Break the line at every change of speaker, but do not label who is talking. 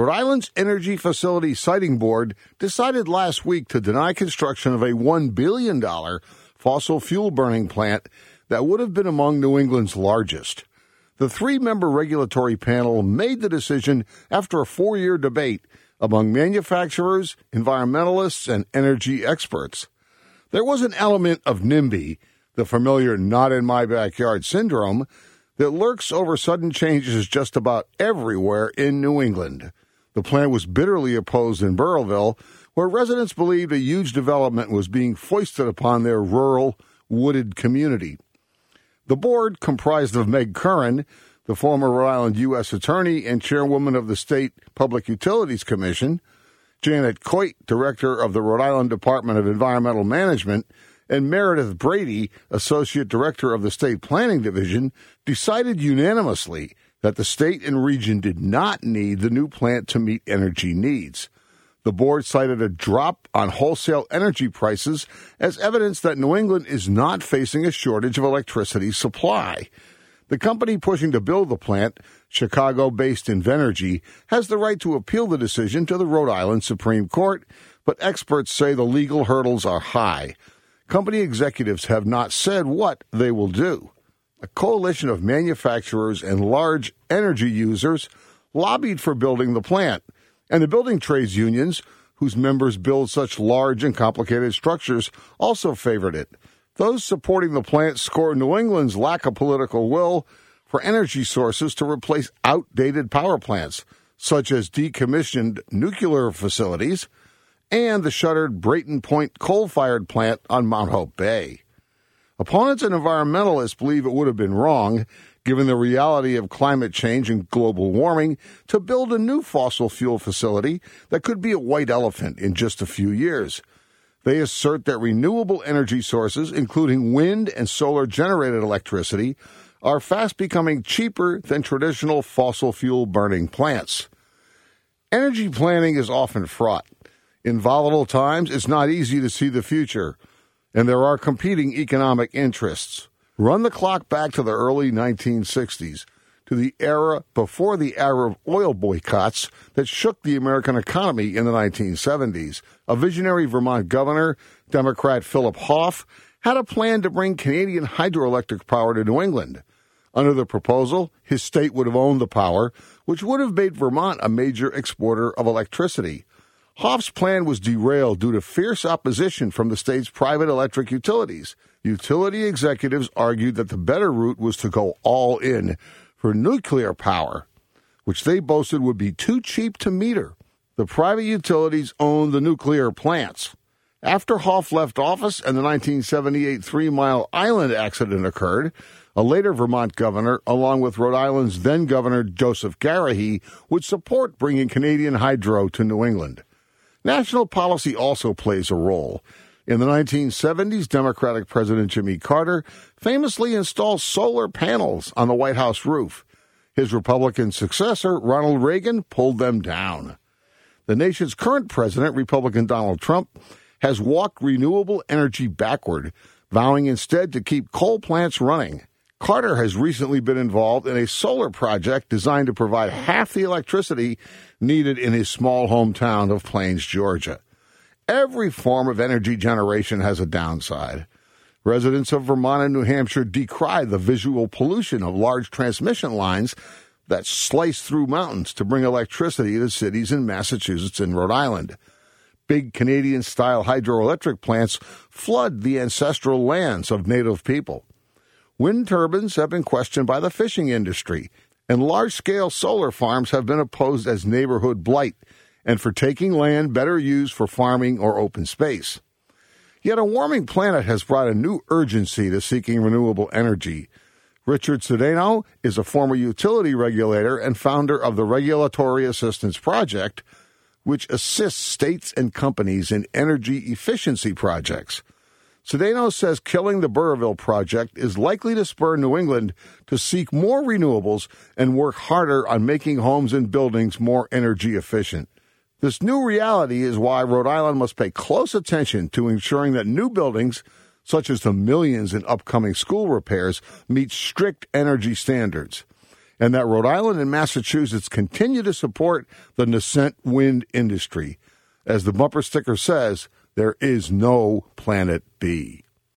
Rhode Island's Energy Facility Siting Board decided last week to deny construction of a $1 billion fossil fuel burning plant that would have been among New England's largest. The three member regulatory panel made the decision after a four year debate among manufacturers, environmentalists, and energy experts. There was an element of NIMBY, the familiar not in my backyard syndrome, that lurks over sudden changes just about everywhere in New England. The plan was bitterly opposed in Burrillville, where residents believed a huge development was being foisted upon their rural, wooded community. The board, comprised of Meg Curran, the former Rhode Island U.S. Attorney and Chairwoman of the State Public Utilities Commission, Janet Coit, Director of the Rhode Island Department of Environmental Management, and Meredith Brady, Associate Director of the State Planning Division, decided unanimously that the state and region did not need the new plant to meet energy needs. The board cited a drop on wholesale energy prices as evidence that New England is not facing a shortage of electricity supply. The company pushing to build the plant, Chicago based Invenergy, has the right to appeal the decision to the Rhode Island Supreme Court, but experts say the legal hurdles are high. Company executives have not said what they will do a coalition of manufacturers and large energy users lobbied for building the plant, and the building trades unions, whose members build such large and complicated structures, also favored it. Those supporting the plant score New England's lack of political will for energy sources to replace outdated power plants, such as decommissioned nuclear facilities and the shuttered Brayton Point coal fired plant on Mount Hope Bay. Opponents and environmentalists believe it would have been wrong, given the reality of climate change and global warming, to build a new fossil fuel facility that could be a white elephant in just a few years. They assert that renewable energy sources, including wind and solar generated electricity, are fast becoming cheaper than traditional fossil fuel burning plants. Energy planning is often fraught. In volatile times, it's not easy to see the future and there are competing economic interests. Run the clock back to the early 1960s, to the era before the Arab oil boycotts that shook the American economy in the 1970s. A visionary Vermont governor, Democrat Philip Hoff, had a plan to bring Canadian hydroelectric power to New England. Under the proposal, his state would have owned the power, which would have made Vermont a major exporter of electricity. Hoff's plan was derailed due to fierce opposition from the state's private electric utilities. Utility executives argued that the better route was to go all in for nuclear power, which they boasted would be too cheap to meter. The private utilities owned the nuclear plants. After Hoff left office and the 1978 Three Mile Island accident occurred, a later Vermont governor, along with Rhode Island's then governor Joseph Garrahy, would support bringing Canadian hydro to New England. National policy also plays a role. In the 1970s, Democratic President Jimmy Carter famously installed solar panels on the White House roof. His Republican successor, Ronald Reagan, pulled them down. The nation's current president, Republican Donald Trump, has walked renewable energy backward, vowing instead to keep coal plants running. Carter has recently been involved in a solar project designed to provide half the electricity needed in his small hometown of Plains, Georgia. Every form of energy generation has a downside. Residents of Vermont and New Hampshire decry the visual pollution of large transmission lines that slice through mountains to bring electricity to cities in Massachusetts and Rhode Island. Big Canadian style hydroelectric plants flood the ancestral lands of native people. Wind turbines have been questioned by the fishing industry, and large scale solar farms have been opposed as neighborhood blight and for taking land better used for farming or open space. Yet a warming planet has brought a new urgency to seeking renewable energy. Richard Sedano is a former utility regulator and founder of the Regulatory Assistance Project, which assists states and companies in energy efficiency projects. Sedano says killing the Burrillville project is likely to spur New England to seek more renewables and work harder on making homes and buildings more energy efficient. This new reality is why Rhode Island must pay close attention to ensuring that new buildings, such as the millions in upcoming school repairs, meet strict energy standards. and that Rhode Island and Massachusetts continue to support the nascent wind industry. As the bumper sticker says, there is no planet B.